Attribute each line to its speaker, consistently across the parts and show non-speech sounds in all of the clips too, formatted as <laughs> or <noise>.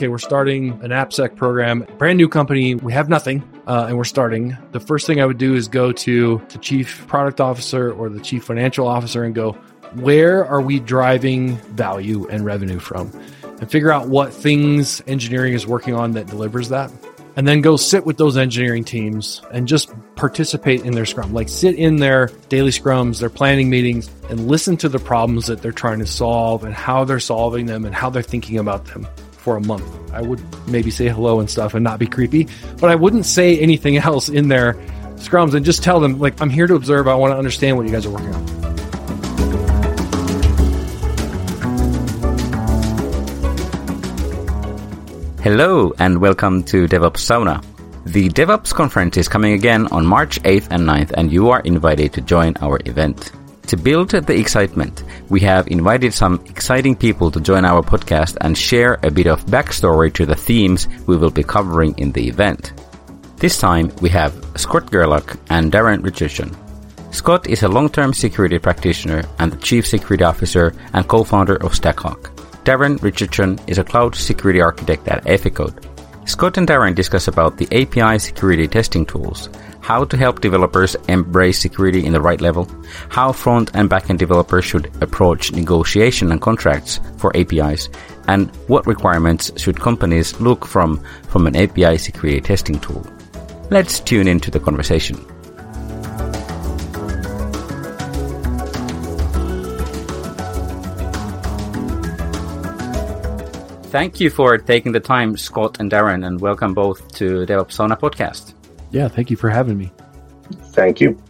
Speaker 1: okay, we're starting an AppSec program, brand new company. We have nothing, uh, and we're starting. The first thing I would do is go to the chief product officer or the chief financial officer and go, where are we driving value and revenue from? And figure out what things engineering is working on that delivers that and then go sit with those engineering teams and just participate in their scrum. Like sit in their daily scrums, their planning meetings, and listen to the problems that they're trying to solve and how they're solving them and how they're thinking about them for a month. I would maybe say hello and stuff and not be creepy, but I wouldn't say anything <laughs> else in their scrums and just tell them, like, I'm here to observe. I want to understand what you guys are working on.
Speaker 2: Hello and welcome to DevOps Sauna. The DevOps conference is coming again on March 8th and 9th and you are invited to join our event. To build the excitement, we have invited some exciting people to join our podcast and share a bit of backstory to the themes we will be covering in the event. This time we have Scott Gerlach and Darren Richardson. Scott is a long-term security practitioner and the chief security officer and co-founder of StackHawk. Darren Richardson is a cloud security architect at Eficode. Scott and Darren discuss about the API security testing tools, how to help developers embrace security in the right level, how front and backend developers should approach negotiation and contracts for APIs, and what requirements should companies look from from an API security testing tool. Let's tune into the conversation. Thank you for taking the time, Scott and Darren, and welcome both to DevOps Sauna podcast.
Speaker 1: Yeah, thank you for having me.
Speaker 3: Thank you.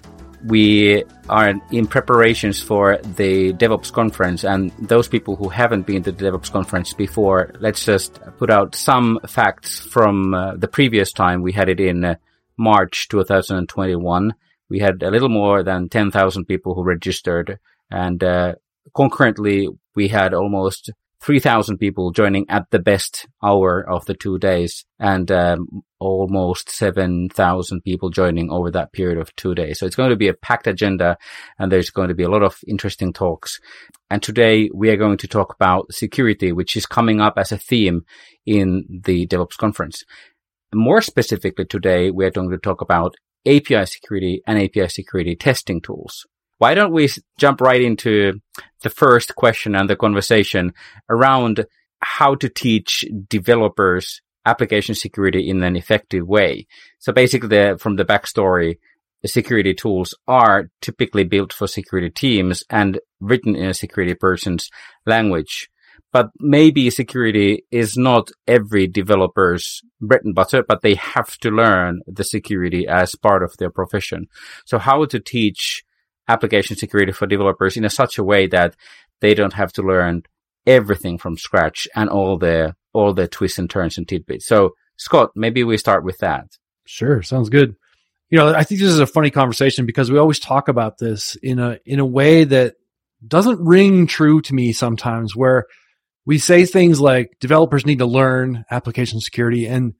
Speaker 2: We are in preparations for the DevOps conference, and those people who haven't been to the DevOps conference before, let's just put out some facts from uh, the previous time. We had it in uh, March 2021. We had a little more than 10,000 people who registered, and uh, concurrently, we had almost 3,000 people joining at the best hour of the two days and um, almost 7,000 people joining over that period of two days. So it's going to be a packed agenda and there's going to be a lot of interesting talks. And today we are going to talk about security, which is coming up as a theme in the DevOps conference. More specifically today, we are going to talk about API security and API security testing tools. Why don't we jump right into the first question and the conversation around how to teach developers application security in an effective way. So basically the, from the backstory, the security tools are typically built for security teams and written in a security person's language. But maybe security is not every developer's bread and butter, but they have to learn the security as part of their profession. So how to teach application security for developers in a such a way that they don't have to learn everything from scratch and all the all the twists and turns and tidbits. So, Scott, maybe we start with that.
Speaker 1: Sure, sounds good. You know, I think this is a funny conversation because we always talk about this in a in a way that doesn't ring true to me sometimes where we say things like developers need to learn application security and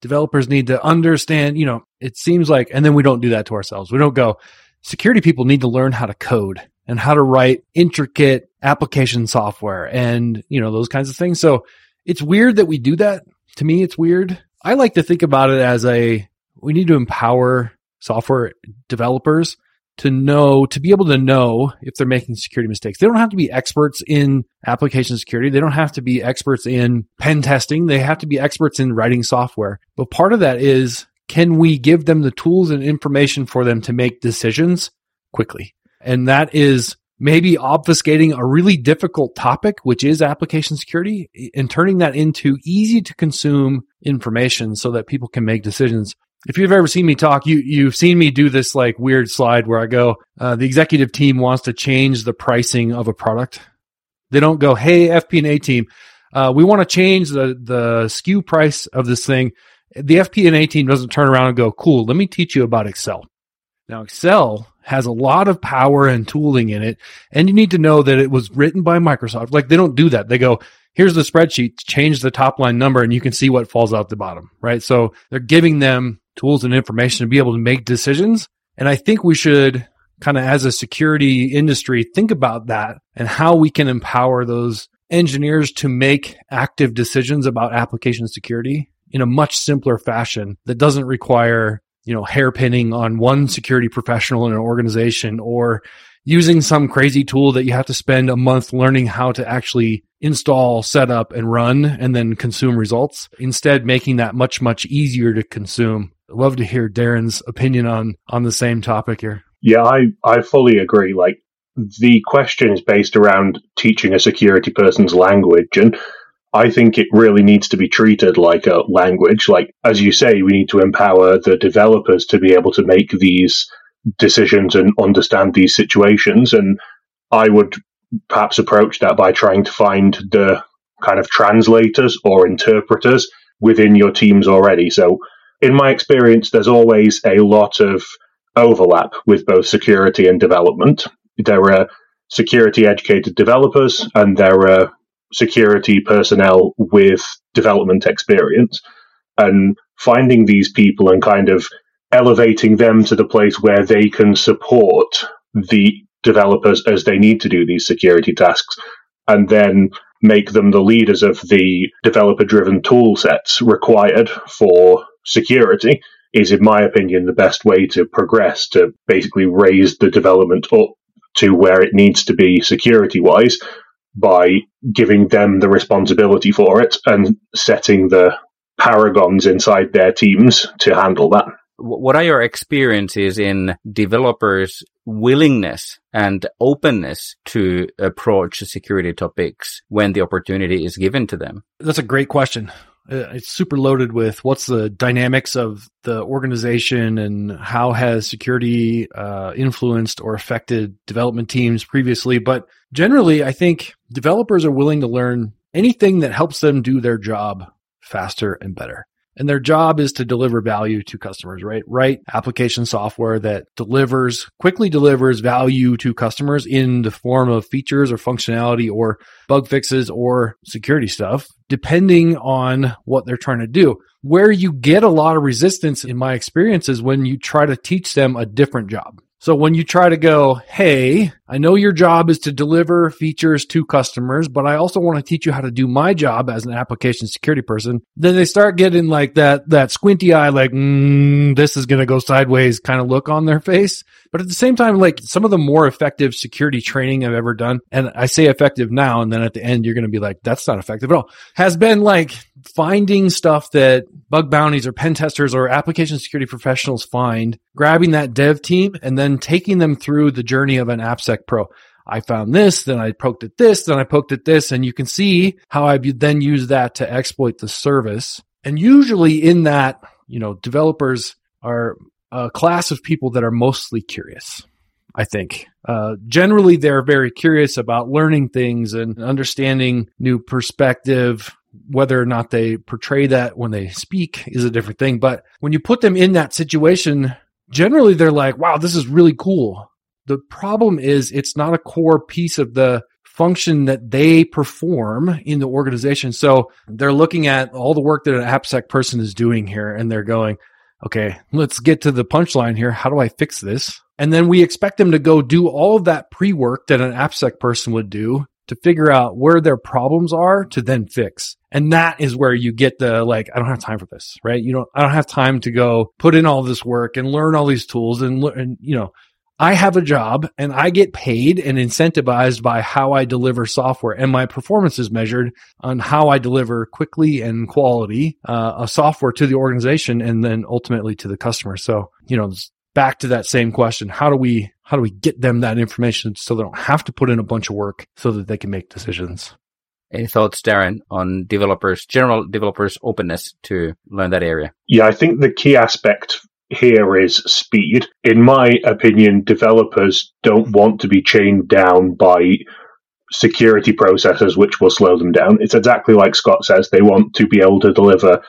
Speaker 1: developers need to understand, you know, it seems like and then we don't do that to ourselves. We don't go, security people need to learn how to code and how to write intricate application software and, you know, those kinds of things. So it's weird that we do that. To me, it's weird. I like to think about it as a, we need to empower software developers to know, to be able to know if they're making security mistakes. They don't have to be experts in application security. They don't have to be experts in pen testing. They have to be experts in writing software. But part of that is can we give them the tools and information for them to make decisions quickly? And that is maybe obfuscating a really difficult topic, which is application security and turning that into easy to consume information so that people can make decisions. If you've ever seen me talk, you, you've seen me do this like weird slide where I go, uh, the executive team wants to change the pricing of a product. They don't go, Hey, FP&A team, uh, we want to change the, the SKU price of this thing the FP&A team doesn't turn around and go, cool, let me teach you about Excel. Now, Excel has a lot of power and tooling in it. And you need to know that it was written by Microsoft. Like they don't do that. They go, here's the spreadsheet, change the top line number and you can see what falls out the bottom, right? So they're giving them tools and information to be able to make decisions. And I think we should kind of as a security industry think about that and how we can empower those engineers to make active decisions about application security in a much simpler fashion that doesn't require, you know, hairpinning on one security professional in an organization or using some crazy tool that you have to spend a month learning how to actually install, set up and run and then consume results. Instead, making that much, much easier to consume. I'd love to hear Darren's opinion on, on the same topic here.
Speaker 3: Yeah, I, I fully agree. Like the question is based around teaching a security person's language and I think it really needs to be treated like a language. Like, as you say, we need to empower the developers to be able to make these decisions and understand these situations. And I would perhaps approach that by trying to find the kind of translators or interpreters within your teams already. So, in my experience, there's always a lot of overlap with both security and development. There are security educated developers and there are security personnel with development experience. And finding these people and kind of elevating them to the place where they can support the developers as they need to do these security tasks and then make them the leaders of the developer driven tool sets required for security is, in my opinion, the best way to progress to basically raise the development up to where it needs to be security wise by giving them the responsibility for it and setting the paragons inside their teams to handle that.
Speaker 2: What are your experiences in developers' willingness and openness to approach security topics when the opportunity is given to them?
Speaker 1: That's a great question. Uh, it's super loaded with what's the dynamics of the organization and how has security uh, influenced or affected development teams previously. But generally, I think developers are willing to learn anything that helps them do their job faster and better and their job is to deliver value to customers, right? Write application software that delivers, quickly delivers value to customers in the form of features or functionality or bug fixes or security stuff, depending on what they're trying to do. Where you get a lot of resistance in my experience is when you try to teach them a different job. So when you try to go, Hey, I know your job is to deliver features to customers, but I also want to teach you how to do my job as an application security person. Then they start getting like that, that squinty eye, like, mm, this is going to go sideways kind of look on their face. But at the same time, like some of the more effective security training I've ever done, and I say effective now, and then at the end, you're going to be like, that's not effective at all, has been like finding stuff that bug bounties or pen testers or application security professionals find, grabbing that dev team and then taking them through the journey of an AppSec Pro. I found this, then I poked at this, then I poked at this, and you can see how I then use that to exploit the service. And usually in that, you know, developers are a class of people that are mostly curious. I think. Uh, generally, they're very curious about learning things and understanding new perspective, whether or not they portray that when they speak is a different thing. But when you put them in that situation, generally they're like, wow, this is really cool. The problem is it's not a core piece of the function that they perform in the organization. So they're looking at all the work that an AppSec person is doing here and they're going, okay, let's get to the punchline here. How do I fix this? And then we expect them to go do all of that pre work that an AppSec person would do to figure out where their problems are to then fix. And that is where you get the like, I don't have time for this, right? You don't, I don't have time to go put in all this work and learn all these tools and, and you know, I have a job and I get paid and incentivized by how I deliver software and my performance is measured on how I deliver quickly and quality, uh, a software to the organization and then ultimately to the customer. So, you know, back to that same question. How do we, how do we get them that information so they don't have to put in a bunch of work so that they can make decisions?
Speaker 2: Any thoughts, Darren, on developers, general developers' openness to learn that area?
Speaker 3: Yeah, I think the key aspect here is speed. In my opinion, developers don't want to be chained down by security processes which will slow them down. It's exactly like Scott says, they want to be able to deliver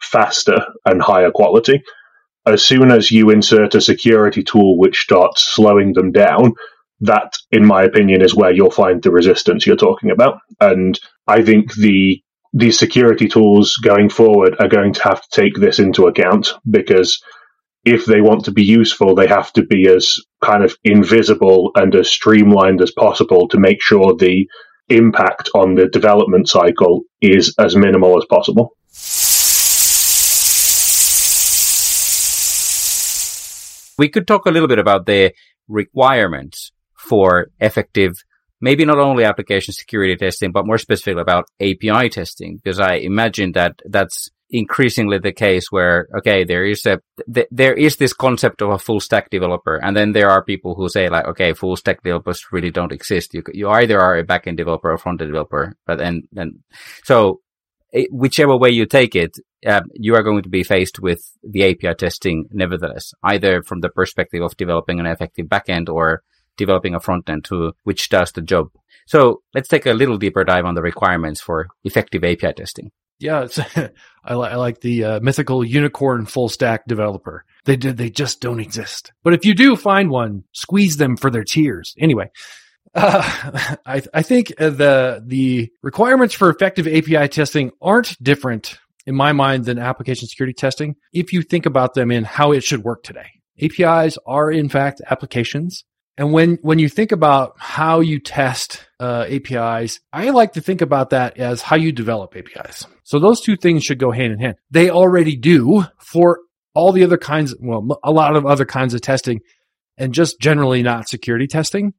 Speaker 3: faster and higher quality as soon as you insert a security tool which starts slowing them down, that, in my opinion, is where you'll find the resistance you're talking about. And I think the these security tools going forward are going to have to take this into account because if they want to be useful, they have to be as kind of invisible and as streamlined as possible to make sure the impact on the development cycle is as minimal as possible.
Speaker 2: We could talk a little bit about the requirements for effective, maybe not only application security testing, but more specifically about API testing, because I imagine that that's increasingly the case where, okay, there is a, th- there is this concept of a full stack developer. And then there are people who say like, okay, full stack developers really don't exist. You, you either are a backend developer or front end developer, but then, then, so it, whichever way you take it, uh, you are going to be faced with the API testing nevertheless, either from the perspective of developing an effective backend or developing a front end to which does the job. So let's take a little deeper dive on the requirements for effective API testing.
Speaker 1: Yeah, <laughs> I, li- I, like the uh, mythical unicorn full stack developer. They did, they just don't exist. But if you do find one, squeeze them for their tears. Anyway, uh, <laughs> I, I think the the requirements for effective API testing aren't different in my mind than application security testing. If you think about them in how it should work today, APIs are in fact applications. And when, when you think about how you test uh, APIs, I like to think about that as how you develop APIs. So those two things should go hand in hand. They already do for all the other kinds, well, a lot of other kinds of testing and just generally not security testing.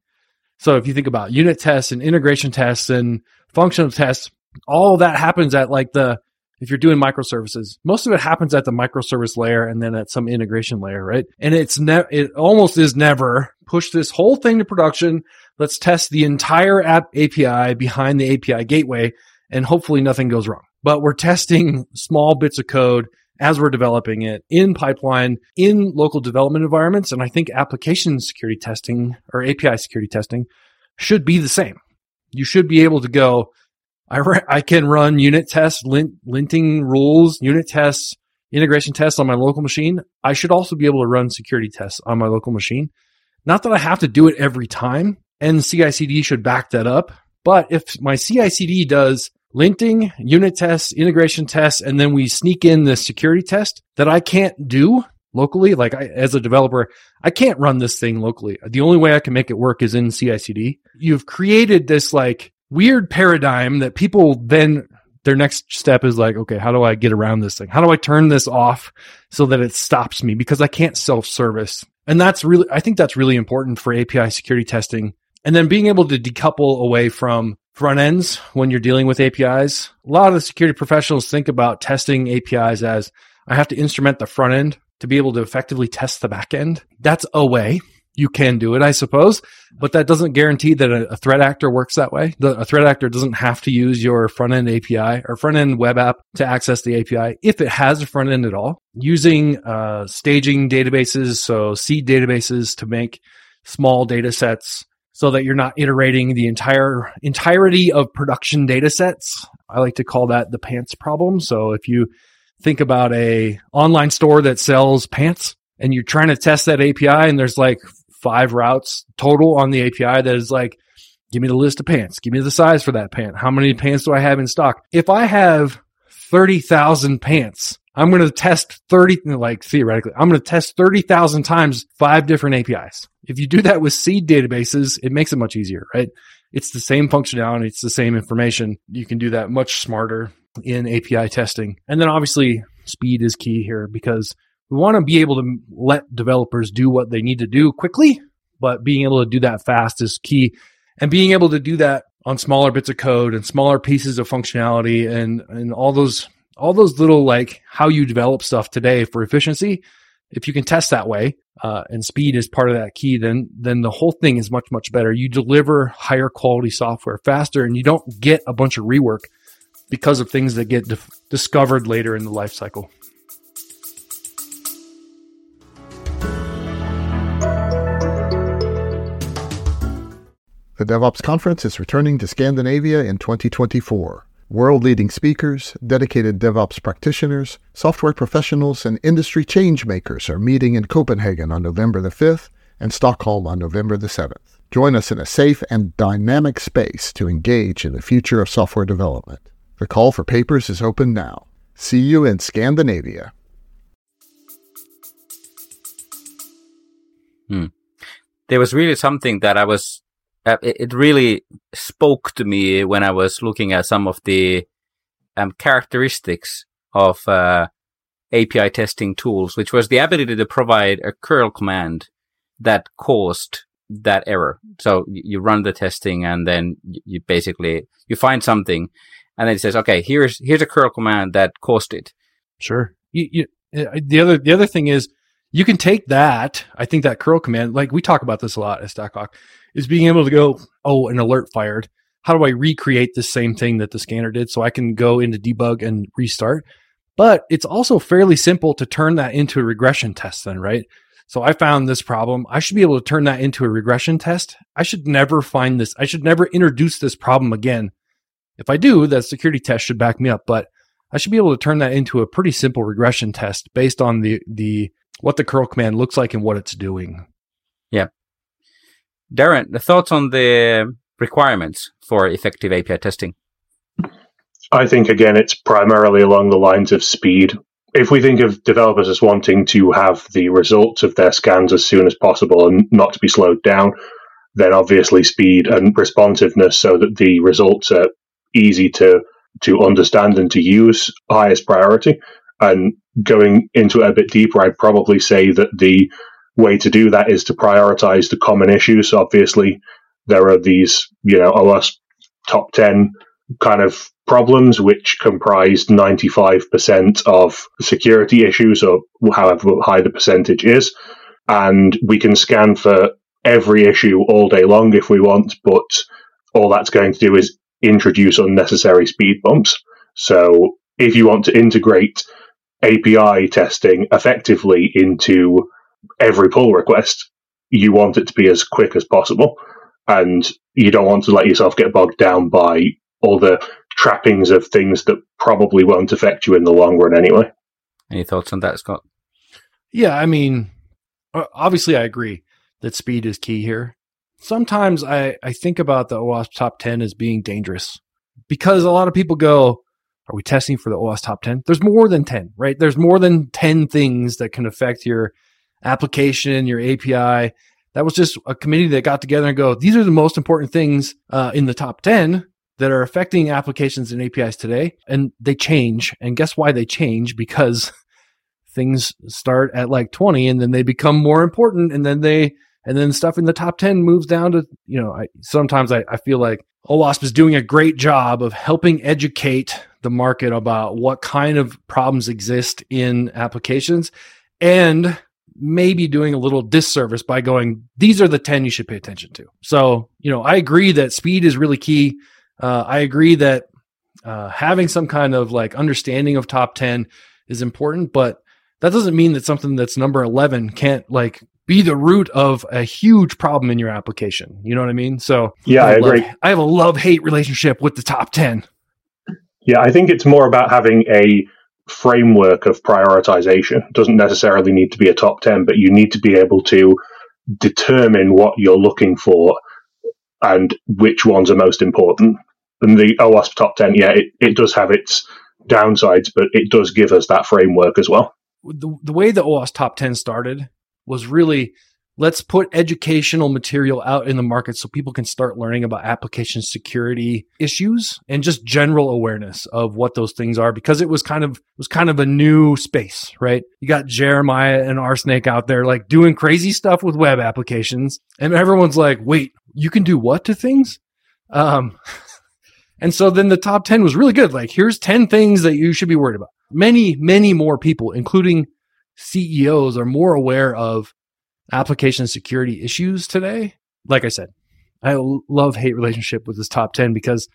Speaker 1: So if you think about unit tests and integration tests and functional tests, all that happens at like the if you're doing microservices, most of it happens at the microservice layer and then at some integration layer, right? And it's ne- it almost is never push this whole thing to production. Let's test the entire app API behind the API gateway and hopefully nothing goes wrong. But we're testing small bits of code as we're developing it in pipeline in local development environments. And I think application security testing or API security testing should be the same. You should be able to go, I, re- I can run unit tests, lint- linting rules, unit tests, integration tests on my local machine. I should also be able to run security tests on my local machine. Not that I have to do it every time and CI/CD should back that up. But if my CI/CD does linting, unit tests, integration tests, and then we sneak in the security test that I can't do locally, like I, as a developer, I can't run this thing locally. The only way I can make it work is in CI/CD. You've created this like weird paradigm that people then their next step is like, okay, how do I get around this thing? How do I turn this off so that it stops me because I can't self service? And that's really, I think that's really important for API security testing. And then being able to decouple away from front ends when you're dealing with APIs. A lot of the security professionals think about testing APIs as I have to instrument the front end to be able to effectively test the back end. That's a way you can do it, I suppose, but that doesn't guarantee that a, threat actor works that way. A threat actor doesn't have to use your front end API or front end web app to access the API if it has a front end at all. Using uh, staging databases, so seed databases to make small data sets so that you're not iterating the entire entirety of production data sets. I like to call that the pants problem. So if you think about a online store that sells pants and you're trying to test that API and there's like five routes total on the API that is like, give me the list of pants, give me the size for that pant. How many pants do I have in stock? If I have 30,000 pants, I'm going to test 30, like theoretically, I'm going to test 30,000 times five different APIs. If you do that with seed databases, it makes it much easier, right? It's the same functionality. It's the same information. You can do that much smarter in API testing. And then obviously speed is key here because we want to be able to let developers do what they need to do quickly, but being able to do that fast is key. And being able to do that on smaller bits of code and smaller pieces of functionality and, and all those, all those little like how you develop stuff today for efficiency. If you can test that way, uh, and speed is part of that key, then, then the whole thing is much, much better. You deliver higher quality software faster and you don't get a bunch of rework because of things that get discovered later in the life cycle.
Speaker 4: The DevOps Conference is returning to Scandinavia in 2024. World leading speakers, dedicated DevOps practitioners, software professionals, and industry change makers are meeting in Copenhagen on November the 5th and Stockholm on November the 7th. Join us in a safe and dynamic space to engage in the future of software development. The call for papers is open now. See you in Scandinavia.
Speaker 2: Hmm. There was really something that I was uh, it, it, really spoke to me when I was looking at some of the um, characteristics of uh, API testing tools, which was the ability to provide a curl command that caused that error. So you run the testing and then you basically, you find something and then it says, okay, here's, here's a curl command that caused it.
Speaker 1: Sure. You, you, uh, the other, the other thing is you can take that. I think that curl command, like we talk about this a lot at StackHawk, is being able to go, oh, an alert fired. How do I recreate the same thing that the scanner did so I can go into debug and restart? But it's also fairly simple to turn that into a regression test then, right? So I found this problem. I should be able to turn that into a regression test. I should never find this. I should never introduce this problem again. If I do, that security test should back me up, but I should be able to turn that into a pretty simple regression test based on the, the, what the curl command looks like and what it's doing.
Speaker 2: Yeah. Darren, the thoughts on the requirements for effective API testing?
Speaker 3: I think again, it's primarily along the lines of speed. If we think of developers as wanting to have the results of their scans as soon as possible and not to be slowed down, then obviously speed and responsiveness so that the results are easy to to understand and to use highest priority. And going into it a bit deeper, I'd probably say that the way to do that is to prioritize the common issues. Obviously, there are these, you know, OWASP top 10 kind of problems, which comprised 95% of security issues, or however high the percentage is. And we can scan for every issue all day long if we want, but all that's going to do is introduce unnecessary speed bumps. So if you want to integrate API testing effectively into every pull request, you want it to be as quick as possible. And you don't want to let yourself get bogged down by all the trappings of things that probably won't affect you in the long run anyway.
Speaker 2: Any thoughts on that, Scott?
Speaker 1: Yeah, I mean, obviously, I agree that speed is key here. Sometimes I, I think about the OWASP top 10 as being dangerous because a lot of people go, Are we testing for the OWASP top 10? There's more than 10, right? There's more than 10 things that can affect your application, your API. That was just a committee that got together and go, These are the most important things uh, in the top 10 that are affecting applications and APIs today. And they change. And guess why they change? Because <laughs> things start at like 20 and then they become more important and then they, and then stuff in the top 10 moves down to, you know, I, sometimes I, I feel like OWASP is doing a great job of helping educate the market about what kind of problems exist in applications and maybe doing a little disservice by going, these are the 10 you should pay attention to. So, you know, I agree that speed is really key. Uh, I agree that uh, having some kind of like understanding of top 10 is important, but that doesn't mean that something that's number 11 can't like be the root of a huge problem in your application. You know what I mean? So
Speaker 3: yeah, I, I
Speaker 1: agree.
Speaker 3: Love,
Speaker 1: I have a love hate relationship with the top 10.
Speaker 3: Yeah, I think it's more about having a framework of prioritization. It doesn't necessarily need to be a top 10, but you need to be able to determine what you're looking for and which ones are most important. And the OWASP top 10, yeah, it, it does have its downsides, but it does give us that framework as well.
Speaker 1: The, the way the OWASP top 10 started was really let's put educational material out in the market so people can start learning about application security issues and just general awareness of what those things are because it was kind of was kind of a new space right? You got Jeremiah and RSnake out there like doing crazy stuff with web applications and everyone's like wait you can do what to things? Um <laughs> and so then the top 10 was really good. Like here's 10 things that you should be worried about. Many many more people including CEOs are more aware of application security issues today. Like I said, I love hate relationship with this top 10 because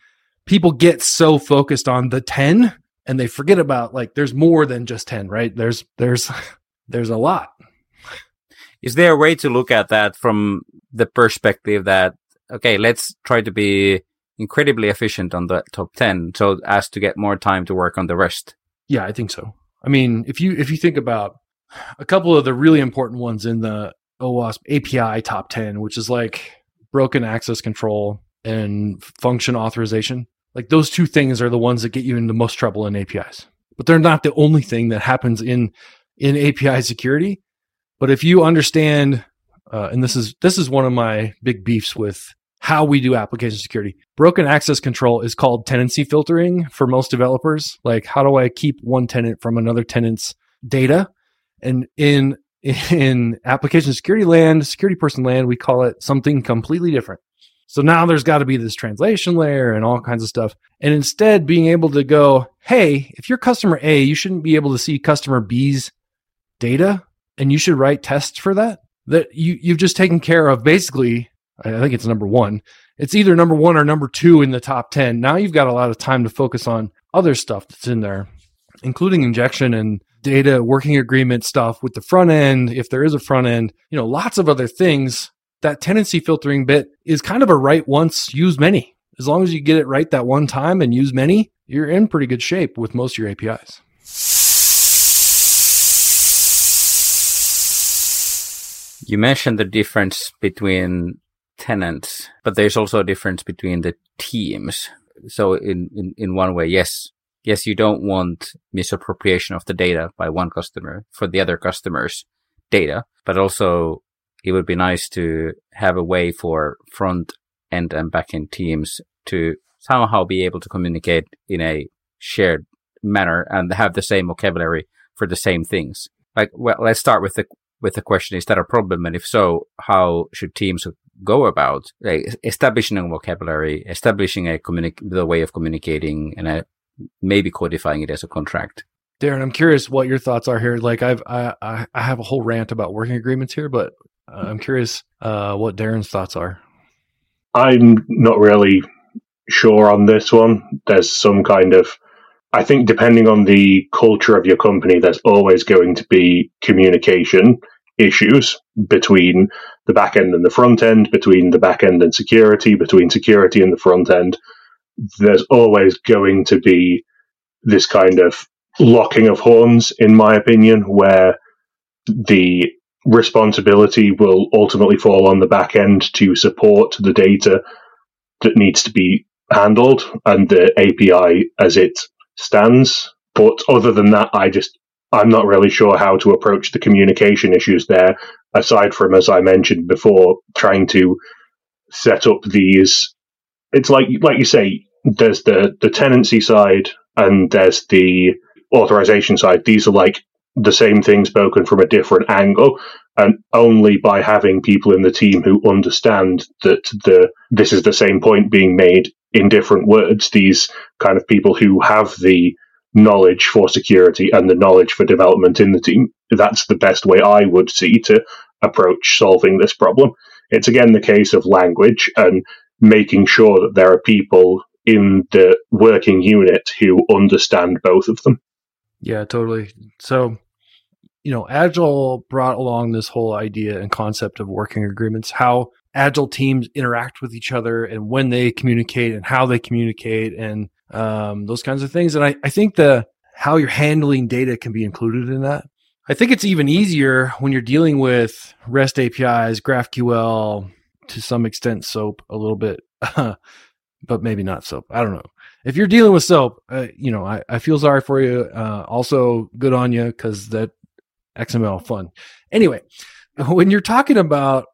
Speaker 1: people get so focused on the 10 and they forget about like there's more than just 10, right? There's there's <laughs> there's a lot.
Speaker 2: Is there a way to look at that from the perspective that okay, let's try to be incredibly efficient on the top 10 so as to get more time to work on the rest?
Speaker 1: Yeah, I think so. I mean, if you if you think about a couple of the really important ones in the OWASP API top 10, which is like broken access control and function authorization. Like those two things are the ones that get you into most trouble in APIs. But they're not the only thing that happens in in API security. But if you understand, uh, and this is this is one of my big beefs with how we do application security. Broken access control is called tenancy filtering for most developers. Like, how do I keep one tenant from another tenant's data? And in in application security land, security person land, we call it something completely different. So now there's got to be this translation layer and all kinds of stuff. And instead, being able to go, hey, if you're customer A, you shouldn't be able to see customer B's data, and you should write tests for that. That you you've just taken care of basically. I think it's number one. It's either number one or number two in the top ten. Now you've got a lot of time to focus on other stuff that's in there, including injection and data working agreement stuff with the front end, if there is a front end, you know, lots of other things. That tenancy filtering bit is kind of a write once, use many. As long as you get it right that one time and use many, you're in pretty good shape with most of your APIs.
Speaker 2: You mentioned the difference between tenants, but there's also a difference between the teams. So in, in, in one way, yes, yes, you don't want misappropriation of the data by one customer for the other customer's data, but also it would be nice to have a way for front end and back end teams to somehow be able to communicate in a shared manner and have the same vocabulary for the same things. Like, well, let's start with the with the question: Is that a problem? And if so, how should teams go about like, establishing a vocabulary, establishing a communi- the way of communicating, and a maybe codifying it as a contract.
Speaker 1: Darren, I'm curious what your thoughts are here. Like I've I I have a whole rant about working agreements here, but uh, I'm curious uh, what Darren's thoughts are.
Speaker 3: I'm not really sure on this one. There's some kind of I think depending on the culture of your company, there's always going to be communication issues between the back end and the front end, between the back end and security, between security and the front end there's always going to be this kind of locking of horns, in my opinion, where the responsibility will ultimately fall on the back end to support the data that needs to be handled and the API as it stands. But other than that, I just, I'm not really sure how to approach the communication issues there, aside from, as I mentioned before, trying to set up these. It's like, like you say, there's the the tenancy side and there's the authorization side. These are like the same thing spoken from a different angle. And only by having people in the team who understand that the this is the same point being made in different words, these kind of people who have the knowledge for security and the knowledge for development in the team, that's the best way I would see to approach solving this problem. It's again the case of language and making sure that there are people in the working unit who understand both of them.
Speaker 1: Yeah, totally. So, you know, Agile brought along this whole idea and concept of working agreements, how Agile teams interact with each other and when they communicate and how they communicate and um, those kinds of things. And I, I think the how you're handling data can be included in that. I think it's even easier when you're dealing with REST APIs, GraphQL, to some extent, SOAP a little bit. <laughs> but maybe not soap. I don't know. If you're dealing with soap, uh, you know, I, I feel sorry for you. Uh, also, good on you because that XML fun. Anyway, <laughs> when you're talking about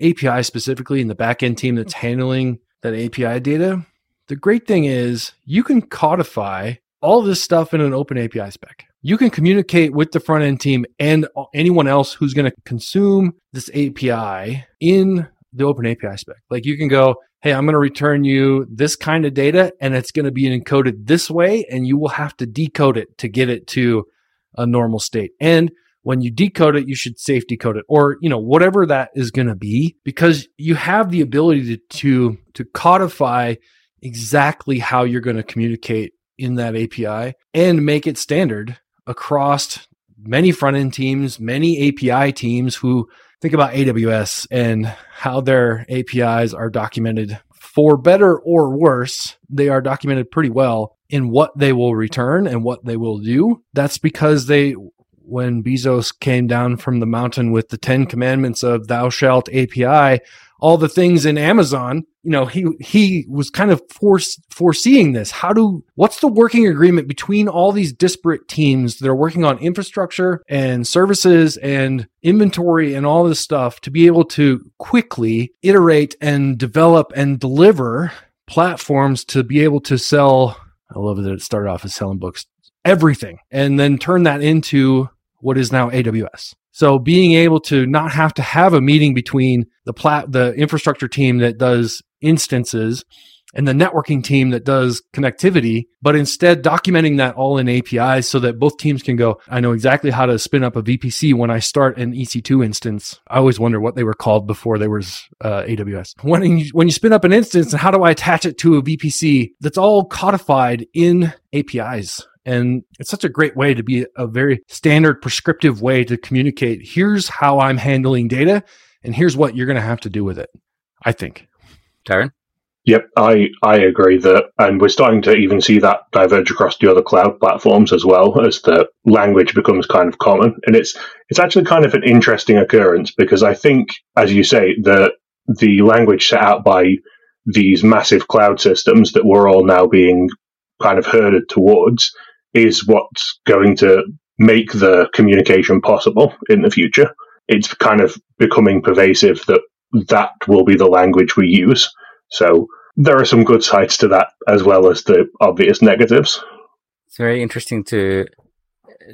Speaker 1: API specifically in the backend team that's handling that API data, the great thing is you can codify all this stuff in an open API spec. You can communicate with the front end team and anyone else who's going to consume this API in the open API spec. Like you can go, Hey, I'm going to return you this kind of data and it's going to be encoded this way. And you will have to decode it to get it to a normal state. And when you decode it, you should safe decode it or, you know, whatever that is going to be because you have the ability to, to, to codify exactly how you're going to communicate in that API and make it standard across many front end teams, many API teams who think about AWS and how their APIs are documented for better or worse. They are documented pretty well in what they will return and what they will do. That's because they when Bezos came down from the mountain with the 10 commandments of thou shalt API, all the things in Amazon, you know, he he was kind of force, foreseeing this. How do what's the working agreement between all these disparate teams that are working on infrastructure and services and inventory and all this stuff to be able to quickly iterate and develop and deliver platforms to be able to sell I love that it started off as selling books, everything, and then turn that into what is now AWS. So being able to not have to have a meeting between the plat, the infrastructure team that does instances and the networking team that does connectivity, but instead documenting that all in APIs so that both teams can go, I know exactly how to spin up a VPC when I start an EC2 instance. I always wonder what they were called before they was uh, AWS. When you, when you spin up an instance and how do I attach it to a VPC that's all codified in APIs? And it's such a great way to be a very standard prescriptive way to communicate. Here's how I'm handling data and here's what you're going to have to do with it. I think.
Speaker 2: Darren?
Speaker 3: Yep, I, I agree that, and we're starting to even see that diverge across the other cloud platforms as well as the language becomes kind of common. And it's, it's actually kind of an interesting occurrence because I think, as you say, the, the language set out by these massive cloud systems that we're all now being kind of herded towards is what's going to make the communication possible in the future. It's kind of becoming pervasive that that will be the language we use. So there are some good sides to that as well as the obvious negatives.
Speaker 2: It's very interesting to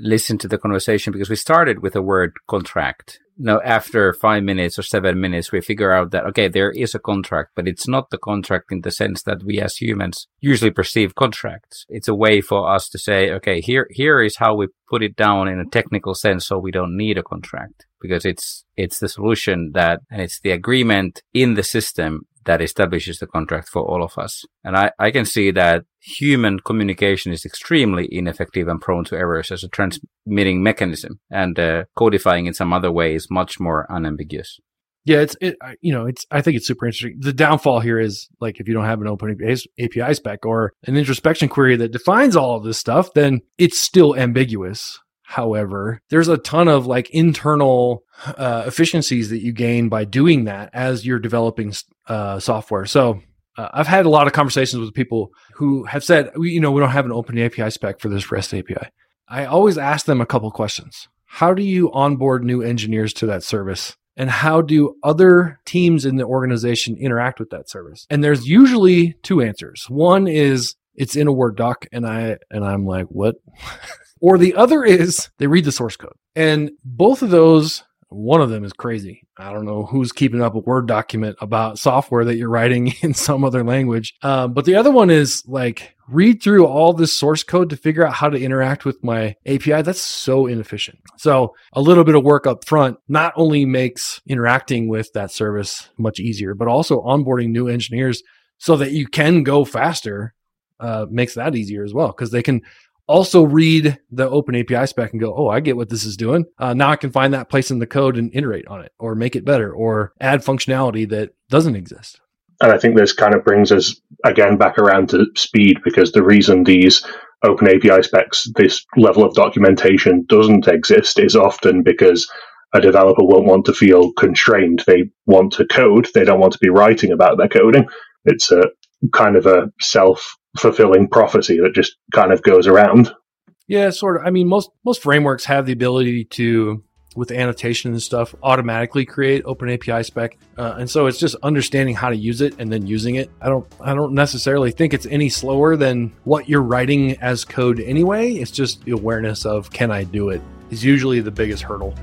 Speaker 2: listen to the conversation because we started with the word contract. Now, after five minutes or seven minutes, we figure out that, okay, there is a contract, but it's not the contract in the sense that we as humans usually perceive contracts. It's a way for us to say, okay, here, here is how we put it down in a technical sense. So we don't need a contract because it's, it's the solution that, and it's the agreement in the system that establishes the contract for all of us. And I, I can see that human communication is extremely ineffective and prone to errors as a transmitting mechanism and uh, codifying in some other way is much more unambiguous.
Speaker 1: Yeah, it's it. You know, it's. I think it's super interesting. The downfall here is like if you don't have an open API spec or an introspection query that defines all of this stuff, then it's still ambiguous. However, there's a ton of like internal uh, efficiencies that you gain by doing that as you're developing uh, software. So uh, I've had a lot of conversations with people who have said, you know, we don't have an open API spec for this REST API. I always ask them a couple questions. How do you onboard new engineers to that service? And how do other teams in the organization interact with that service? And there's usually two answers. One is it's in a Word doc and I and I'm like, what? <laughs> or the other is they read the source code. And both of those one of them is crazy. I don't know who's keeping up a Word document about software that you're writing <laughs> in some other language. Um, but the other one is like read through all this source code to figure out how to interact with my API. That's so inefficient. So a little bit of work up front not only makes interacting with that service much easier, but also onboarding new engineers so that you can go faster uh, makes that easier as well because they can also read the open API spec and go, oh, I get what this is doing. Uh, now I can find that place in the code and iterate on it or make it better or add functionality that doesn't exist.
Speaker 3: And I think this kind of brings us again back around to speed because the reason these open API specs, this level of documentation doesn't exist is often because a developer won't want to feel constrained. They want to code. They don't want to be writing about their coding. It's a kind of a self fulfilling prophecy that just kind of goes around.
Speaker 1: Yeah, sort of. I mean, most most frameworks have the ability to, with annotation and stuff, automatically create open API spec, uh, and so it's just understanding how to use it and then using it. I don't I don't necessarily think it's any slower than what you're writing as code anyway. It's just the awareness of can I do it is usually the biggest hurdle.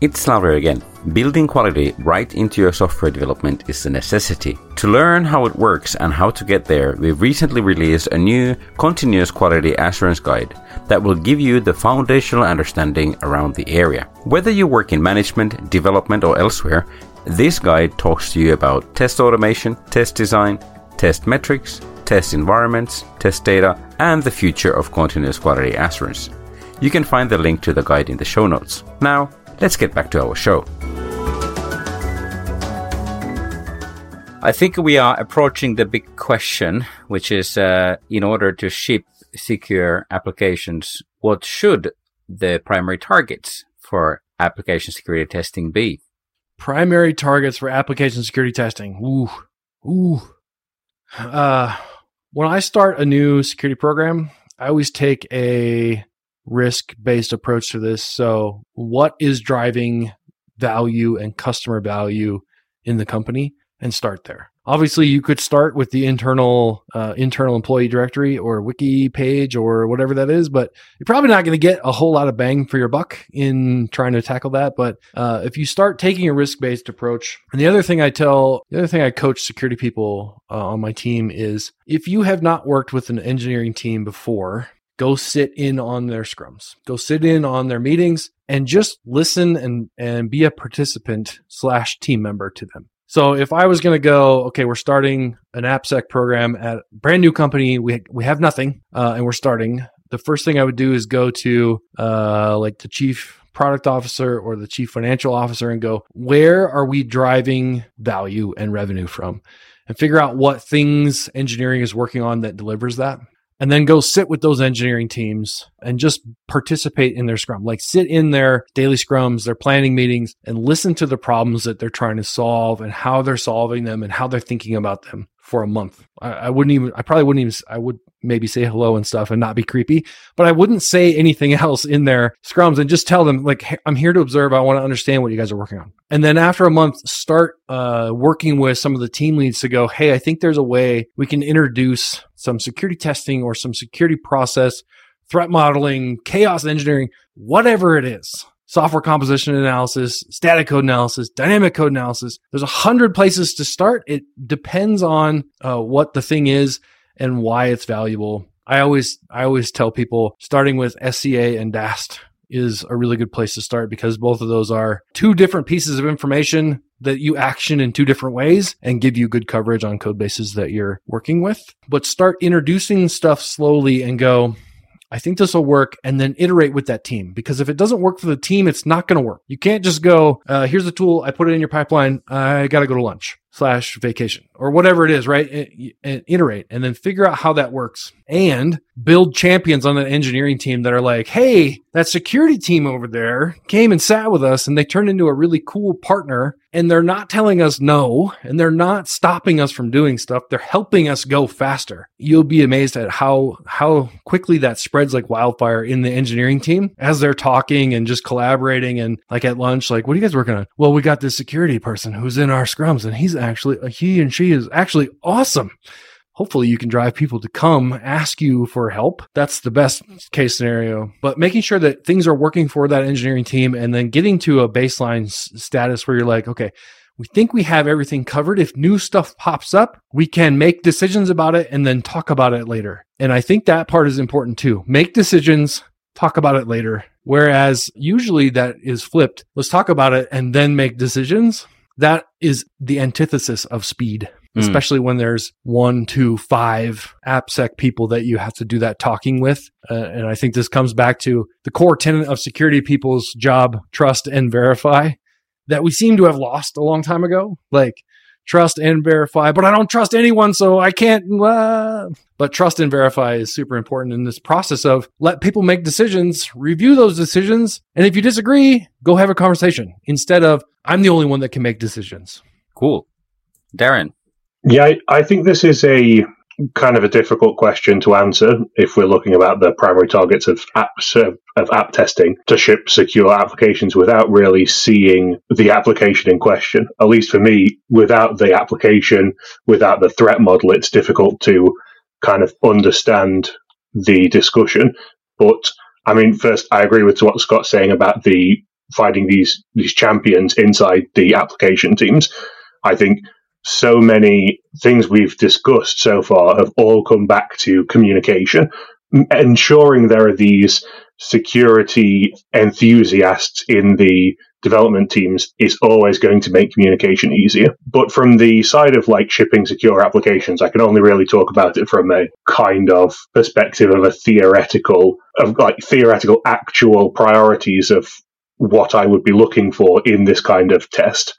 Speaker 2: It's Lauri again. Building quality right into your software development is a necessity. To learn how it works and how to get there, we've recently released a new continuous quality assurance guide that will give you the foundational understanding around the area. Whether you work in management, development, or elsewhere, this guide talks to you about test automation, test design, test metrics, test environments, test data, and the future of continuous quality assurance. You can find the link to the guide in the show notes. Now, let's get back to our show. I think we are approaching the big question, which is uh, in order to ship secure applications, what should the primary targets for application security testing be?
Speaker 1: Primary targets for application security testing. Ooh, ooh. Uh, when I start a new security program, I always take a risk based approach to this. So, what is driving value and customer value in the company and start there. Obviously, you could start with the internal uh, internal employee directory or wiki page or whatever that is, but you're probably not going to get a whole lot of bang for your buck in trying to tackle that. But uh, if you start taking a risk based approach, and the other thing I tell, the other thing I coach security people uh, on my team is if you have not worked with an engineering team before, go sit in on their scrums. Go sit in on their meetings and just listen and and be a participant slash team member to them. So if i was going to go okay we're starting an appsec program at brand new company. We we have nothing uh, and we're starting. The first thing i would do is go to uh, like the chief product officer or the chief financial officer and go where are we driving value and revenue from? And figure out what things engineering is working on that delivers that and then go sit with those engineering teams and just participate in their scrum. Like sit in their daily scrums, their planning meetings, and listen to the problems that they're trying to solve and how they're solving them and how they're thinking about them for a month. I, I, wouldn't even, I probably wouldn't even, I would maybe say hello and stuff and not be creepy, but I wouldn't say anything <laughs> else in their scrums and just tell them, like, hey, I'm here to observe. I want to understand what you guys are working on. And then after a month, start uh, working with some of the team leads to go, hey, I think there's a way we can introduce some security testing or some security process, threat modeling, chaos engineering, whatever it is software composition analysis, static code analysis, dynamic code analysis. There's a hundred places to start. It depends on uh, what the thing is and why it's valuable. I always, I always tell people starting with SCA and DAST is a really good place to start because both of those are two different pieces of information that you action in two different ways and give you good coverage on code bases that you're working with. But start introducing stuff slowly and go, I think this will work and then iterate with that team because if it doesn't work for the team, it's not going to work. You can't just go, uh, here's the tool. I put it in your pipeline. I got to go to lunch slash vacation or whatever it is, right? And, iterate and then figure out how that works and build champions on that engineering team that are like, Hey, that security team over there came and sat with us and they turned into a really cool partner and they're not telling us no and they're not stopping us from doing stuff. They're helping us go faster. You'll be amazed at how, how quickly that spreads like wildfire in the engineering team as they're talking and just collaborating and like at lunch, like, what are you guys working on? Well, we got this security person who's in our scrums and he's actually, uh, he and she is actually awesome hopefully you can drive people to come ask you for help. That's the best case scenario. But making sure that things are working for that engineering team and then getting to a baseline s- status where you're like, okay, we think we have everything covered. If new stuff pops up, we can make decisions about it and then talk about it later. And I think that part is important too. Make decisions, talk about it later. Whereas usually that is flipped. Let's talk about it and then make decisions. That is the antithesis of speed. Mm. especially when there's one, two, five AppSec people that you have to do that talking with. Uh, and I think this comes back to the core tenet of security people's job, trust and verify that we seem to have lost a long time ago. Like, trust and verify, but I don't trust anyone, so I can't. Uh. But trust and verify is super important in this process of let people make decisions, review those decisions, and if you disagree, go have a conversation instead of I'm the only one that can make decisions.
Speaker 2: Cool. Darren,
Speaker 3: yeah, I, I think this is a kind of a difficult question to answer if we're looking about the primary targets of apps of, app testing to ship secure applications without really seeing the application in question. At least for me, without the application, without the threat model, it's difficult to kind of understand the discussion. But I mean, first, I agree with what Scott's saying about the finding these these champions inside the application teams. I think so many things we've discussed so far have all come back to communication, ensuring there are these security enthusiasts in the development teams is always going to make communication easier. But from the side of like shipping secure applications, I can only really talk about it from a kind of perspective of a theoretical, of like theoretical actual priorities of what I would be looking for in this kind of test.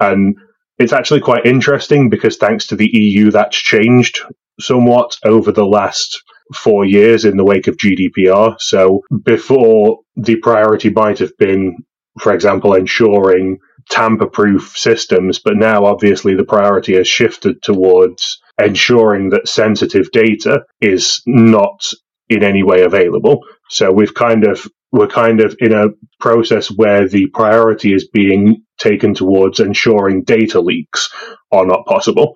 Speaker 3: And it's actually quite interesting because thanks to the EU, that's changed somewhat over the last four years in the wake of GDPR. So before the priority might have been, for example, ensuring tamper proof systems, but now obviously the priority has shifted towards ensuring that sensitive data is not in any way available. So we've kind of we're kind of in a process where the priority is being taken towards ensuring data leaks are not possible.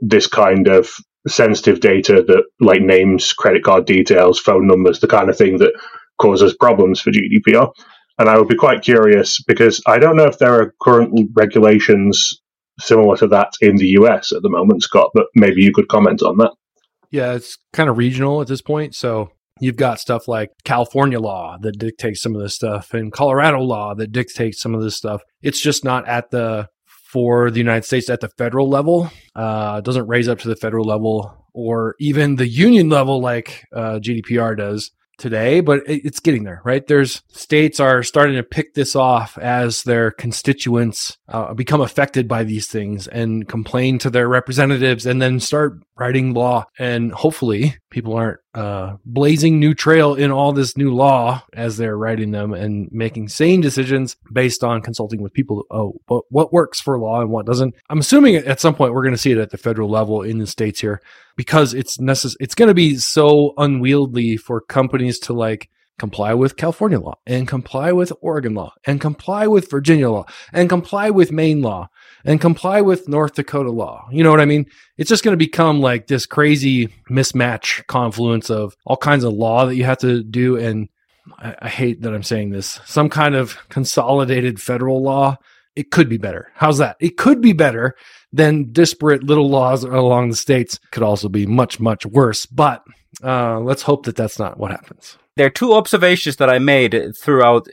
Speaker 3: This kind of sensitive data that like names, credit card details, phone numbers, the kind of thing that causes problems for GDPR. And I would be quite curious because I don't know if there are current regulations similar to that in the US at the moment, Scott, but maybe you could comment on that.
Speaker 1: Yeah, it's kind of regional at this point. So you've got stuff like California law that dictates some of this stuff and Colorado law that dictates some of this stuff. It's just not at the for the United States at the federal level. Uh, doesn't raise up to the federal level or even the union level like uh, GDPR does today, but it's getting there, right? There's states are starting to pick this off as their constituents uh, become affected by these things and complain to their representatives and then start writing law. And hopefully people aren't uh, blazing new trail in all this new law as they're writing them and making sane decisions based on consulting with people. Oh, but what works for law and what doesn't? I'm assuming at some point we're going to see it at the federal level in the states here because it's necessary. It's going to be so unwieldy for companies to like comply with California law and comply with Oregon law and comply with Virginia law and comply with Maine law and comply with North Dakota law. You know what I mean? It's just going to become like this crazy mismatch confluence of all kinds of law that you have to do. And I, I hate that I'm saying this some kind of consolidated federal law. It could be better. How's that? It could be better than disparate little laws along the states. Could also be much, much worse. But uh, let's hope that that's not what happens
Speaker 2: there are two observations that I made throughout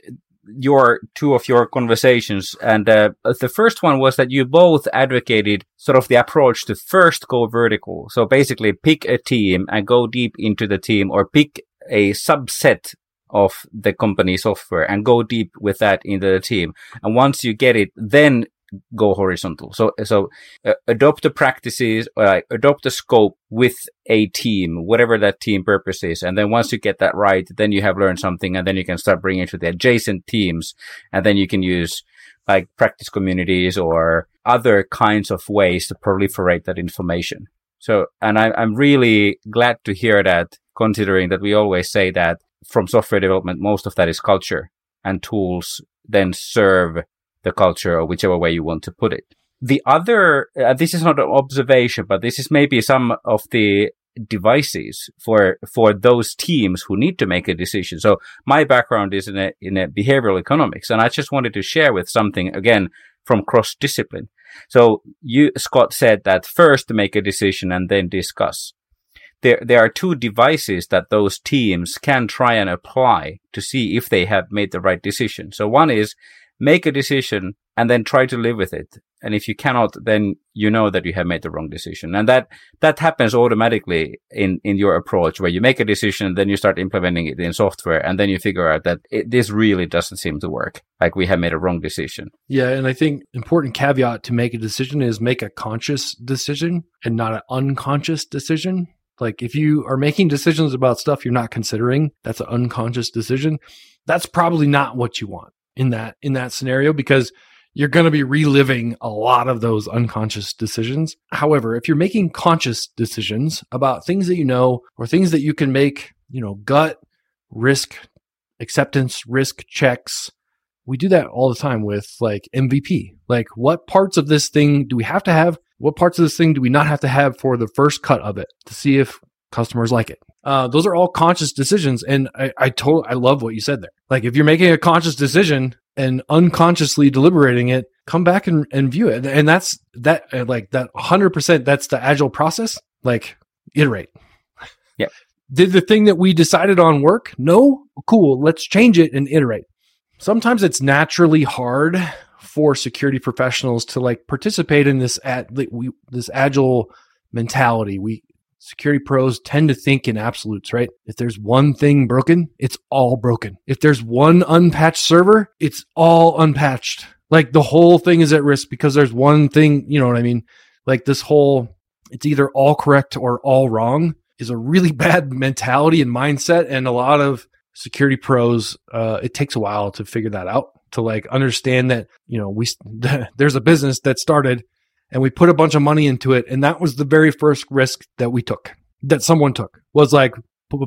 Speaker 2: your two of your conversations, and uh, the first one was that you both advocated sort of the approach to first go vertical. So basically, pick a team and go deep into the team, or pick a subset of the company software and go deep with that into the team. And once you get it, then go horizontal. So, so uh, adopt the practices, uh, adopt the scope with a team, whatever that team purpose is. And then once you get that right, then you have learned something and then you can start bringing it to the adjacent teams. And then you can use like practice communities or other kinds of ways to proliferate that information. So, and I, I'm really glad to hear that considering that we always say that from software development, most of that is culture and tools then serve the culture or whichever way you want to put it. The other, uh, this is not an observation, but this is maybe some of the devices for for those teams who need to make a decision. So my background is in a, in a behavioral economics, and I just wanted to share with something again from cross discipline. So you Scott said that first make a decision and then discuss. There there are two devices that those teams can try and apply to see if they have made the right decision. So one is make a decision and then try to live with it. And if you cannot, then you know that you have made the wrong decision. And that, that happens automatically in, in your approach where you make a decision, then you start implementing it in software and then you figure out that it, this really doesn't seem to work. Like we have made a wrong decision.
Speaker 1: Yeah. And I think important caveat to make a decision is make a conscious decision and not an unconscious decision. Like if you are making decisions about stuff you're not considering, that's an unconscious decision. That's probably not what you want in that in that scenario because you're going to be reliving a lot of those unconscious decisions. However, if you're making conscious decisions about things that you know or things that you can make, you know, gut risk acceptance risk checks, we do that all the time with like MVP. Like what parts of this thing do we have to have? What parts of this thing do we not have to have for the first cut of it to see if customers like it? Uh, those are all conscious decisions. And I, I totally, I love what you said there. Like if you're making a conscious decision and unconsciously deliberating it, come back and, and view it. And that's that, uh, like that 100%, that's the agile process. Like iterate.
Speaker 2: Yeah.
Speaker 1: Did the thing that we decided on work? No? Cool. Let's change it and iterate. Sometimes it's naturally hard for security professionals to like participate in this at we this agile mentality. We security pros tend to think in absolutes, right? If there's one thing broken, it's all broken. If there's one unpatched server, it's all unpatched. Like the whole thing is at risk because there's one thing, you know what I mean? Like this whole, it's either all correct or all wrong. is a really <laughs> bad mentality and mindset. And a lot of security pros, uh, it takes a while to figure that out to like understand that, you know, we, <laughs> there's a business that started and we put a bunch of money into it. And that was the very first risk that we took, that someone took was like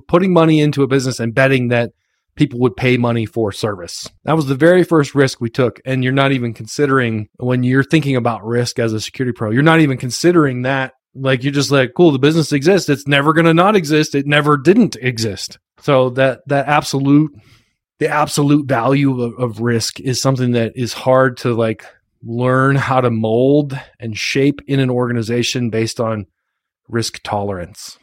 Speaker 1: putting money into a business and betting that people would pay money for service. That was the very first risk we took. And you're not even considering when you're thinking about risk as a security pro, you're not even considering that. Like you're just like, cool, the business exists. It's never going to not exist. It never didn't exist. So that, that absolute, the absolute value of, of risk is something that is hard to like learn how to mold and shape in an organization based on risk tolerance.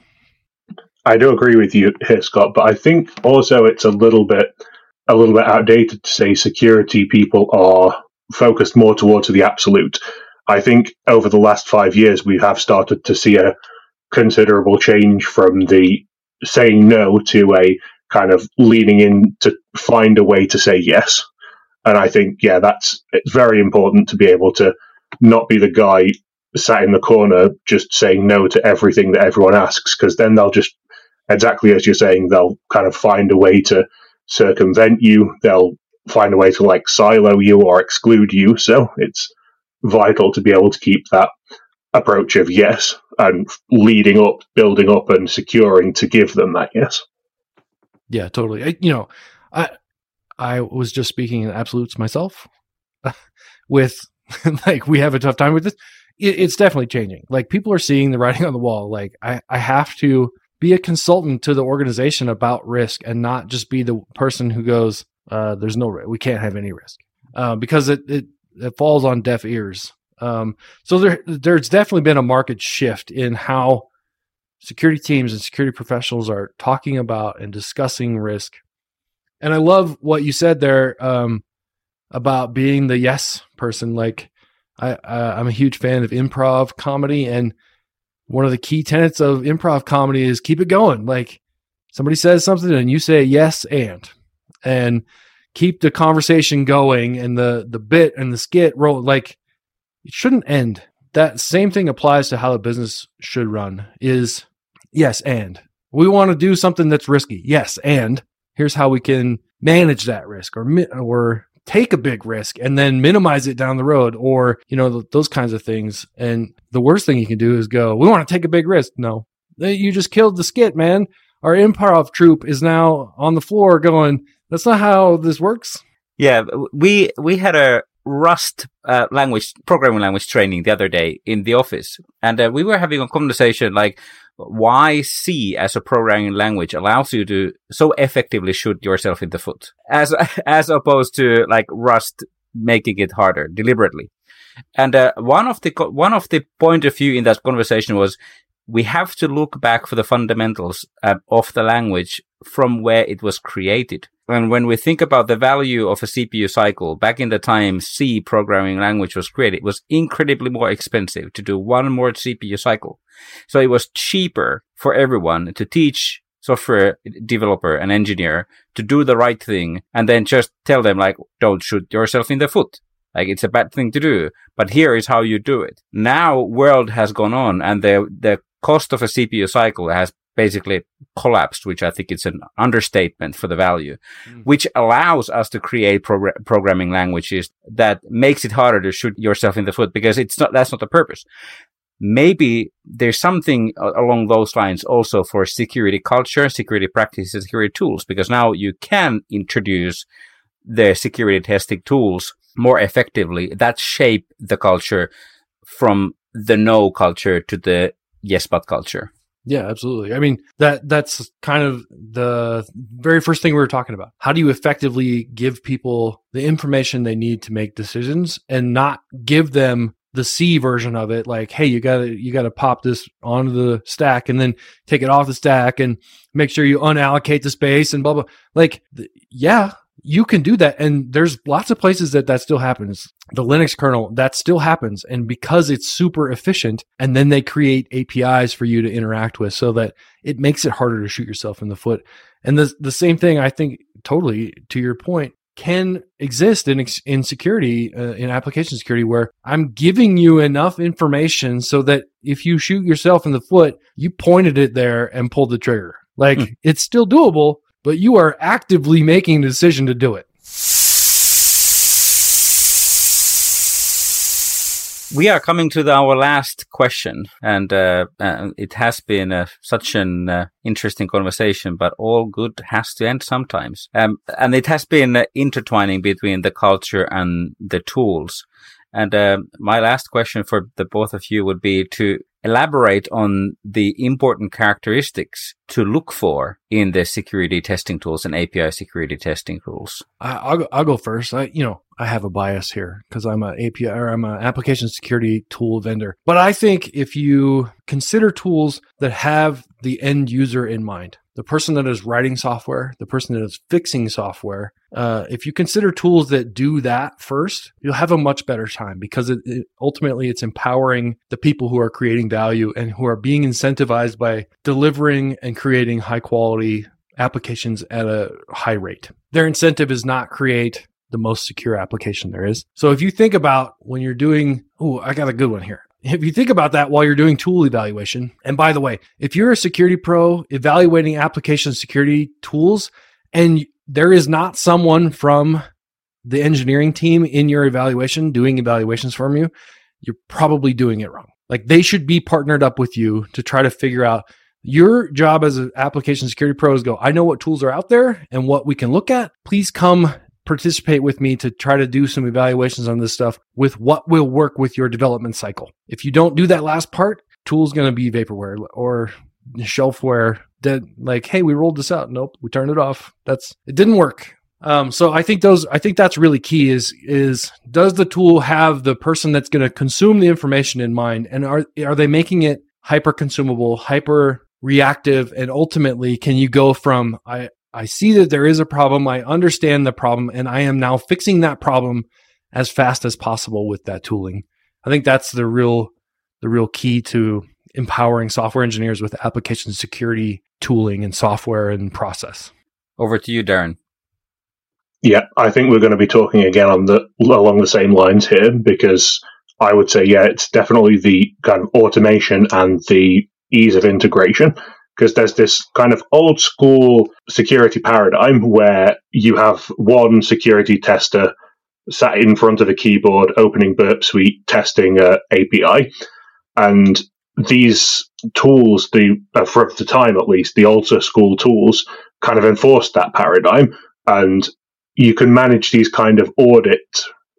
Speaker 3: I do agree with you here, Scott, but I think also it's a little bit a little bit outdated to say security people are focused more towards the absolute. I think over the last five years we have started to see a considerable change from the saying no to a kind of leaning in to find a way to say yes. And I think, yeah, that's it's very important to be able to not be the guy sat in the corner just saying no to everything that everyone asks, because then they'll just exactly as you're saying, they'll kind of find a way to circumvent you. They'll find a way to like silo you or exclude you. So it's vital to be able to keep that approach of yes and leading up, building up, and securing to give them that yes.
Speaker 1: Yeah, totally. I, you know, I I was just speaking in absolutes myself. <laughs> with <laughs> like we have a tough time with this. It, it's definitely changing. Like people are seeing the writing on the wall. Like I I have to be a consultant to the organization about risk and not just be the person who goes, uh, there's no risk. We can't have any risk. Uh, because it, it, it falls on deaf ears. Um, so there, there's definitely been a market shift in how security teams and security professionals are talking about and discussing risk. And I love what you said there, um, about being the yes person. Like I, uh, I'm a huge fan of improv comedy and one of the key tenets of improv comedy is keep it going. Like somebody says something and you say yes and and keep the conversation going and the the bit and the skit roll like it shouldn't end. That same thing applies to how the business should run is yes and we want to do something that's risky. Yes, and here's how we can manage that risk or or take a big risk and then minimize it down the road or you know th- those kinds of things. And the worst thing you can do is go we want to take a big risk. No. You just killed the skit man. Our improv troupe is now on the floor going that's not how this works.
Speaker 2: Yeah we we had a rust uh, language programming language training the other day in the office and uh, we were having a conversation like why C as a programming language allows you to so effectively shoot yourself in the foot as, <laughs> as opposed to like Rust making it harder deliberately. And uh, one of the one of the point of view in that conversation was we have to look back for the fundamentals uh, of the language from where it was created. And when we think about the value of a CPU cycle, back in the time C programming language was created, it was incredibly more expensive to do one more CPU cycle. So it was cheaper for everyone to teach software developer and engineer to do the right thing and then just tell them like, don't shoot yourself in the foot. Like it's a bad thing to do, but here is how you do it. Now world has gone on and the, the cost of a CPU cycle has basically collapsed, which I think is an understatement for the value, mm. which allows us to create progr- programming languages that makes it harder to shoot yourself in the foot because it's not, that's not the purpose. Maybe there's something along those lines also for security culture, security practices, security tools, because now you can introduce the security testing tools more effectively that shape the culture from the no culture to the yes but culture.
Speaker 1: Yeah, absolutely. I mean, that that's kind of the very first thing we were talking about. How do you effectively give people the information they need to make decisions and not give them the C version of it like, hey, you got to you got to pop this onto the stack and then take it off the stack and make sure you unallocate the space and blah blah. Like, yeah, you can do that. And there's lots of places that that still happens. The Linux kernel, that still happens. And because it's super efficient, and then they create APIs for you to interact with so that it makes it harder to shoot yourself in the foot. And the, the same thing, I think, totally to your point, can exist in in security uh, in application security where I'm giving you enough information so that if you shoot yourself in the foot, you pointed it there and pulled the trigger. Like mm. it's still doable, but you are actively making a decision to do it.
Speaker 2: We are coming to the, our last question, and uh, uh, it has been uh, such an uh, interesting conversation, but all good has to end sometimes. Um, and it has been uh, intertwining between the culture and the tools. And uh, my last question for the both of you would be to elaborate on the important characteristics to look for in the security testing tools and API security testing tools?
Speaker 1: I'll go, I'll go first. I, you know, I have a bias here because I'm an API or I'm an application security tool vendor. But I think if you consider tools that have the end user in mind, the person that is writing software, the person that is fixing software, uh, if you consider tools that do that first, you'll have a much better time because it, it, ultimately it's empowering the people who are creating value and who are being incentivized by delivering and creating high quality applications at a high rate. Their incentive is not create the most secure application there is. So if you think about when you're doing, oh, I got a good one here if you think about that while you're doing tool evaluation, and by the way, if you're a security pro evaluating application security tools and there is not someone from the engineering team in your evaluation doing evaluations for you, you're probably doing it wrong. Like they should be partnered up with you to try to figure out your job as an application security pro is go, I know what tools are out there and what we can look at. Please come participate with me to try to do some evaluations on this stuff with what will work with your development cycle. If you don't do that last part, tool's going to be vaporware or shelfware that like, hey, we rolled this out. Nope, we turned it off. That's it didn't work. Um, so I think those I think that's really key is is does the tool have the person that's going to consume the information in mind and are are they making it hyper consumable, hyper reactive and ultimately can you go from I I see that there is a problem. I understand the problem and I am now fixing that problem as fast as possible with that tooling. I think that's the real the real key to empowering software engineers with application security tooling and software and process.
Speaker 2: Over to you, Darren.
Speaker 3: Yeah, I think we're going to be talking again on the along the same lines here because I would say yeah, it's definitely the kind of automation and the ease of integration because there's this kind of old school security paradigm where you have one security tester sat in front of a keyboard opening Burp Suite testing a API. And these tools, the uh, for the time at least, the old school tools kind of enforced that paradigm. And you can manage these kind of audit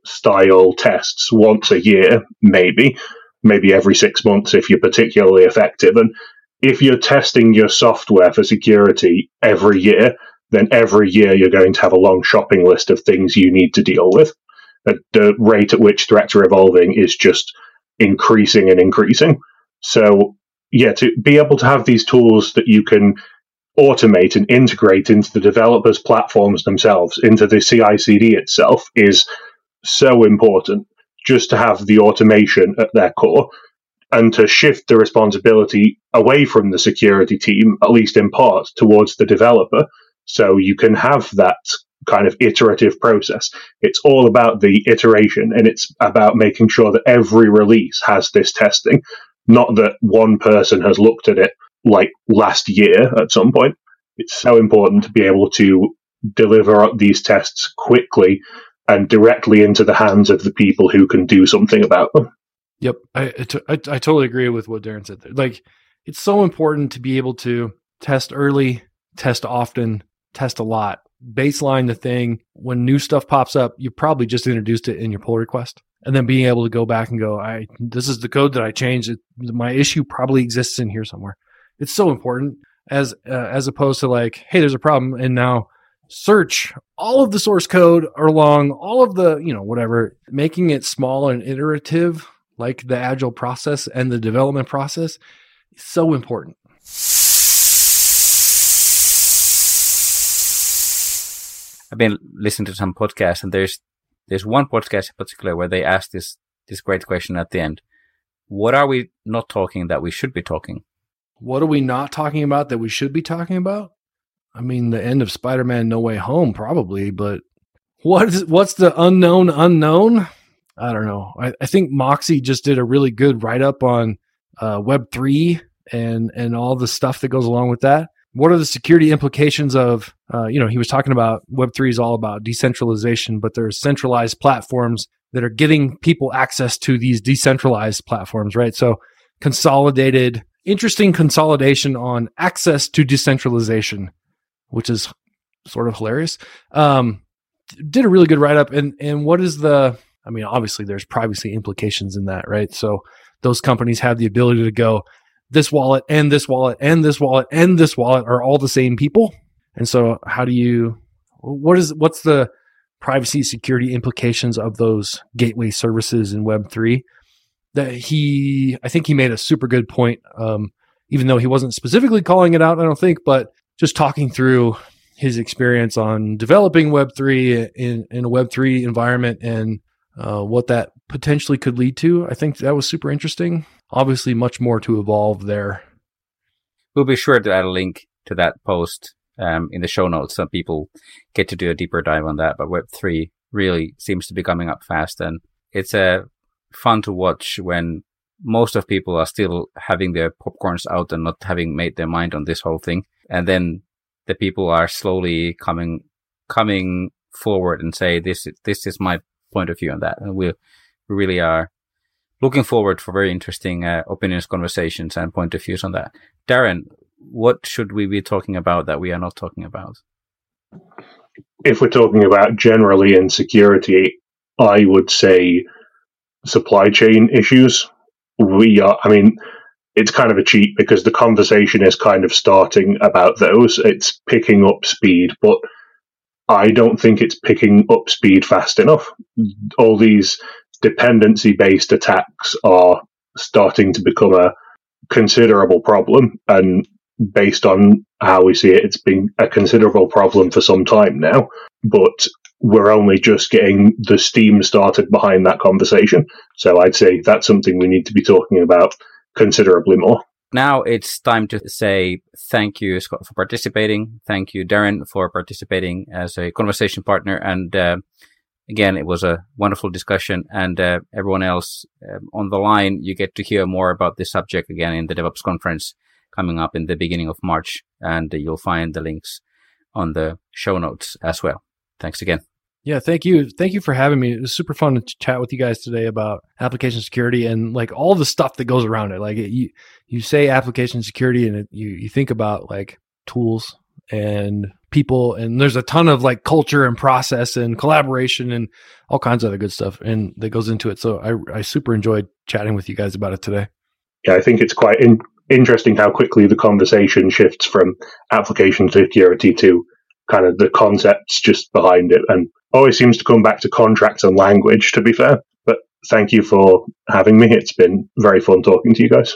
Speaker 3: style tests once a year, maybe, maybe every six months if you're particularly effective. And if you're testing your software for security every year, then every year you're going to have a long shopping list of things you need to deal with. Uh, the rate at which threats are evolving is just increasing and increasing. So, yeah, to be able to have these tools that you can automate and integrate into the developers' platforms themselves, into the CI CD itself, is so important just to have the automation at their core and to shift the responsibility away from the security team, at least in part, towards the developer. So you can have that kind of iterative process. It's all about the iteration and it's about making sure that every release has this testing, not that one person has looked at it like last year at some point. It's so important to be able to deliver these tests quickly and directly into the hands of the people who can do something about them.
Speaker 1: Yep, I, totally agree with what Darren said. There. Like, it's so important to be able to test early, test often, test a lot, baseline the thing. When new stuff pops up, you probably just introduced it in your pull request, and then being able to go back and go, "I this is the code that I changed. It, my issue probably exists in here somewhere." It's so important as uh, as opposed to like, "Hey, there's a problem," and now search all of the source code along all of the you know whatever making it small and iterative like the agile process and the development process is so important.
Speaker 2: I've been listening to some podcasts and there's there's one podcast in particular where they ask this this great question at the end. What are we not talking that we should be talking?
Speaker 1: What are we not talking about that we should be talking about? I mean, the end of Spider-Man No Way Home probably, but what is what's the unknown unknown? I don't know. I, I think Moxie just did a really good write up on uh, Web three and and all the stuff that goes along with that. What are the security implications of? Uh, you know, he was talking about Web three is all about decentralization, but there's centralized platforms that are getting people access to these decentralized platforms, right? So consolidated, interesting consolidation on access to decentralization, which is sort of hilarious. Um, did a really good write up, and and what is the? I mean, obviously, there's privacy implications in that, right? So those companies have the ability to go, this wallet and this wallet and this wallet and this wallet are all the same people, and so how do you? What is what's the privacy security implications of those gateway services in Web three? That he, I think he made a super good point. Um, even though he wasn't specifically calling it out, I don't think, but just talking through his experience on developing Web3 in, in a Web3 environment and uh, what that potentially could lead to. I think that was super interesting. Obviously, much more to evolve there.
Speaker 2: We'll be sure to add a link to that post um, in the show notes so people get to do a deeper dive on that. But Web3 really seems to be coming up fast and it's uh, fun to watch when most of people are still having their popcorns out and not having made their mind on this whole thing. And then the people are slowly coming coming forward and say this this is my point of view on that, and we we really are looking forward for very interesting uh, opinions, conversations, and point of views on that. Darren, what should we be talking about that we are not talking about?
Speaker 3: If we're talking about generally in security, I would say supply chain issues. We are, I mean, it's kind of a cheat because the conversation is kind of starting about those. It's picking up speed, but I don't think it's picking up speed fast enough. All these dependency based attacks are starting to become a considerable problem. And based on how we see it, it's been a considerable problem for some time now. But we're only just getting the steam started behind that conversation. So I'd say that's something we need to be talking about considerably more.
Speaker 2: Now it's time to say thank you, Scott, for participating. Thank you, Darren, for participating as a conversation partner. And uh, again, it was a wonderful discussion. And uh, everyone else um, on the line, you get to hear more about this subject again in the DevOps conference coming up in the beginning of March. And you'll find the links on the show notes as well. Thanks again.
Speaker 1: Yeah, thank you. Thank you for having me. It was super fun to chat with you guys today about application security and like all the stuff that goes around it. Like it, you, you say application security and it, you, you think about like tools and people and there's a ton of like culture and process and collaboration and all kinds of other good stuff and that goes into it. So I, I super enjoyed chatting with you guys about it today.
Speaker 3: Yeah, I think it's quite in, interesting how quickly the conversation shifts from application security to kind of the concepts just behind it and always seems to come back to contracts and language, to be fair. But thank you for having me. It's been very fun talking to you guys.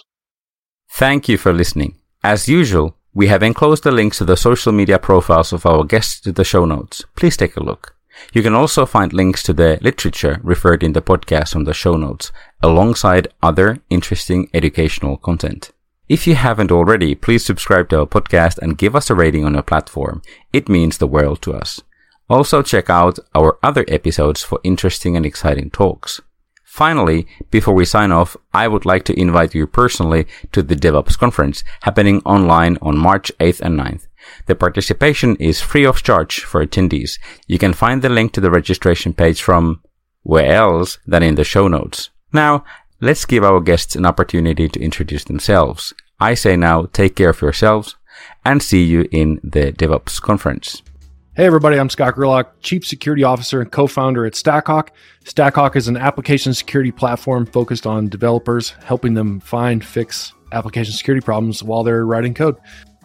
Speaker 2: Thank you for listening. As usual, we have enclosed the links to the social media profiles of our guests to the show notes. Please take a look. You can also find links to the literature referred in the podcast on the show notes, alongside other interesting educational content. If you haven't already, please subscribe to our podcast and give us a rating on your platform. It means the world to us. Also check out our other episodes for interesting and exciting talks. Finally, before we sign off, I would like to invite you personally to the DevOps conference happening online on March 8th and 9th. The participation is free of charge for attendees. You can find the link to the registration page from where else than in the show notes. Now, let's give our guests an opportunity to introduce themselves. I say now, take care of yourselves and see you in the DevOps conference.
Speaker 1: Hey, everybody, I'm Scott Gerlach, Chief Security Officer and co founder at StackHawk. StackHawk is an application security platform focused on developers, helping them find, fix application security problems while they're writing code.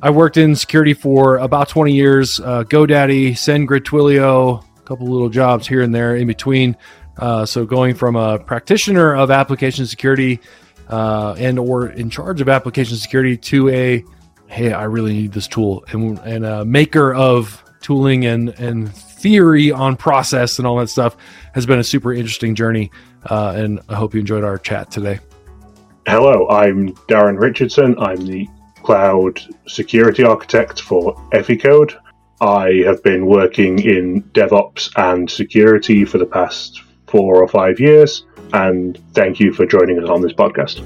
Speaker 1: I worked in security for about 20 years, uh, GoDaddy, SendGrid, Twilio, a couple little jobs here and there in between. Uh, so going from a practitioner of application security uh, and or in charge of application security to a hey, I really need this tool and, and a maker of tooling and and theory on process and all that stuff has been a super interesting journey. Uh, and I hope you enjoyed our chat today.
Speaker 3: Hello, I'm Darren Richardson. I'm the cloud security architect for Eficode. I have been working in DevOps and security for the past four or five years, and thank you for joining us on this podcast.